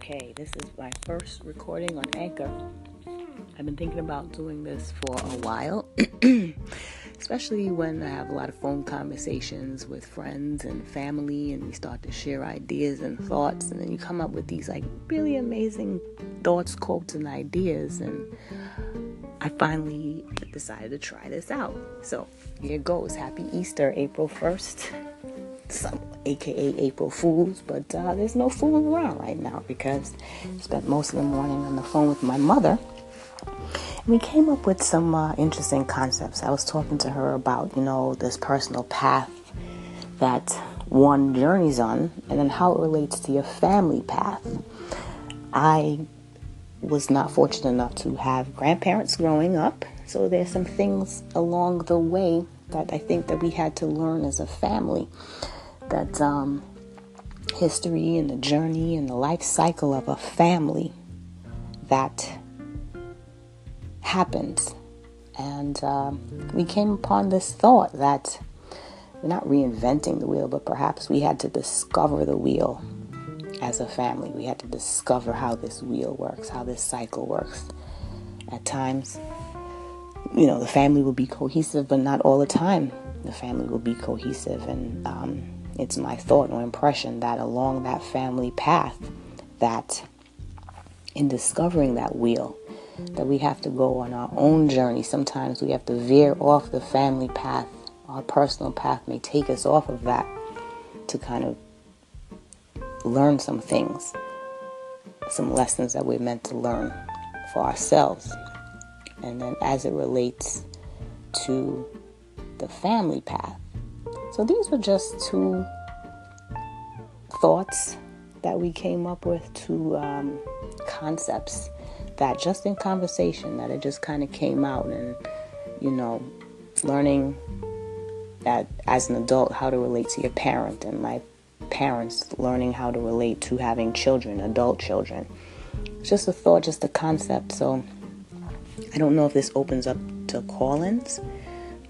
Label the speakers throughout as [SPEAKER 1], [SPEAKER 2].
[SPEAKER 1] Okay, this is my first recording on Anchor. I've been thinking about doing this for a while, especially when I have a lot of phone conversations with friends and family, and we start to share ideas and thoughts, and then you come up with these like really amazing thoughts, quotes, and ideas. And I finally decided to try this out. So here goes. Happy Easter, April 1st some aka April Fools, but uh, there's no fooling around right now because I spent most of the morning on the phone with my mother. We came up with some uh, interesting concepts. I was talking to her about, you know, this personal path that one journeys on and then how it relates to your family path. I was not fortunate enough to have grandparents growing up, so there's some things along the way that I think that we had to learn as a family that um, history and the journey and the life cycle of a family that happens. And um, we came upon this thought that we're not reinventing the wheel, but perhaps we had to discover the wheel as a family. We had to discover how this wheel works, how this cycle works. At times, you know, the family will be cohesive, but not all the time. The family will be cohesive, and um, it's my thought or impression that along that family path, that in discovering that wheel, that we have to go on our own journey. Sometimes we have to veer off the family path. Our personal path may take us off of that to kind of learn some things, some lessons that we're meant to learn for ourselves. And then as it relates to the family path, so these were just two thoughts that we came up with, two um, concepts that just in conversation that it just kind of came out and you know learning that as an adult how to relate to your parent and my parents learning how to relate to having children adult children. It's just a thought just a concept so i don't know if this opens up to call-ins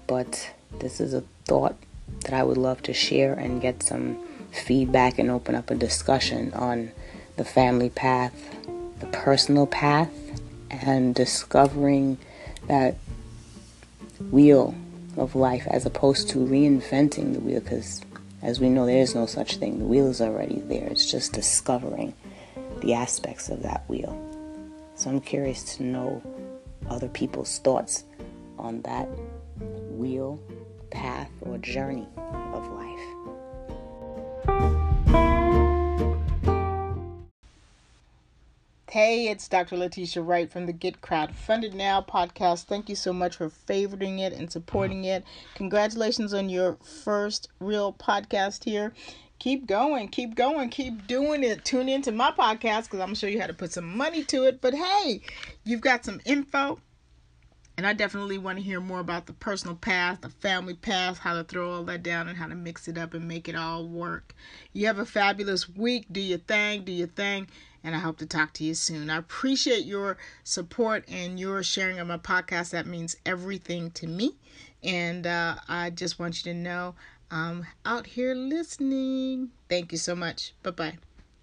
[SPEAKER 1] but this is a thought that I would love to share and get some feedback and open up a discussion on the family path, the personal path, and discovering that wheel of life as opposed to reinventing the wheel because as we know there is no such thing. The wheel is already there. It's just discovering the aspects of that wheel. So i'm curious to know other people's thoughts on that wheel path or journey of life.
[SPEAKER 2] Hey, it's Dr. Letitia Wright from the Get Crowdfunded Now podcast. Thank you so much for favoriting it and supporting it. Congratulations on your first real podcast here. Keep going, keep going, keep doing it. Tune into my podcast because I'm going to show you how to put some money to it. But hey, you've got some info and I definitely want to hear more about the personal path, the family path, how to throw all that down and how to mix it up and make it all work. You have a fabulous week. Do your thing, do your thing. And I hope to talk to you soon. I appreciate your support and your sharing of my podcast. That means everything to me. And uh, I just want you to know I'm out here listening. Thank you so much. Bye bye.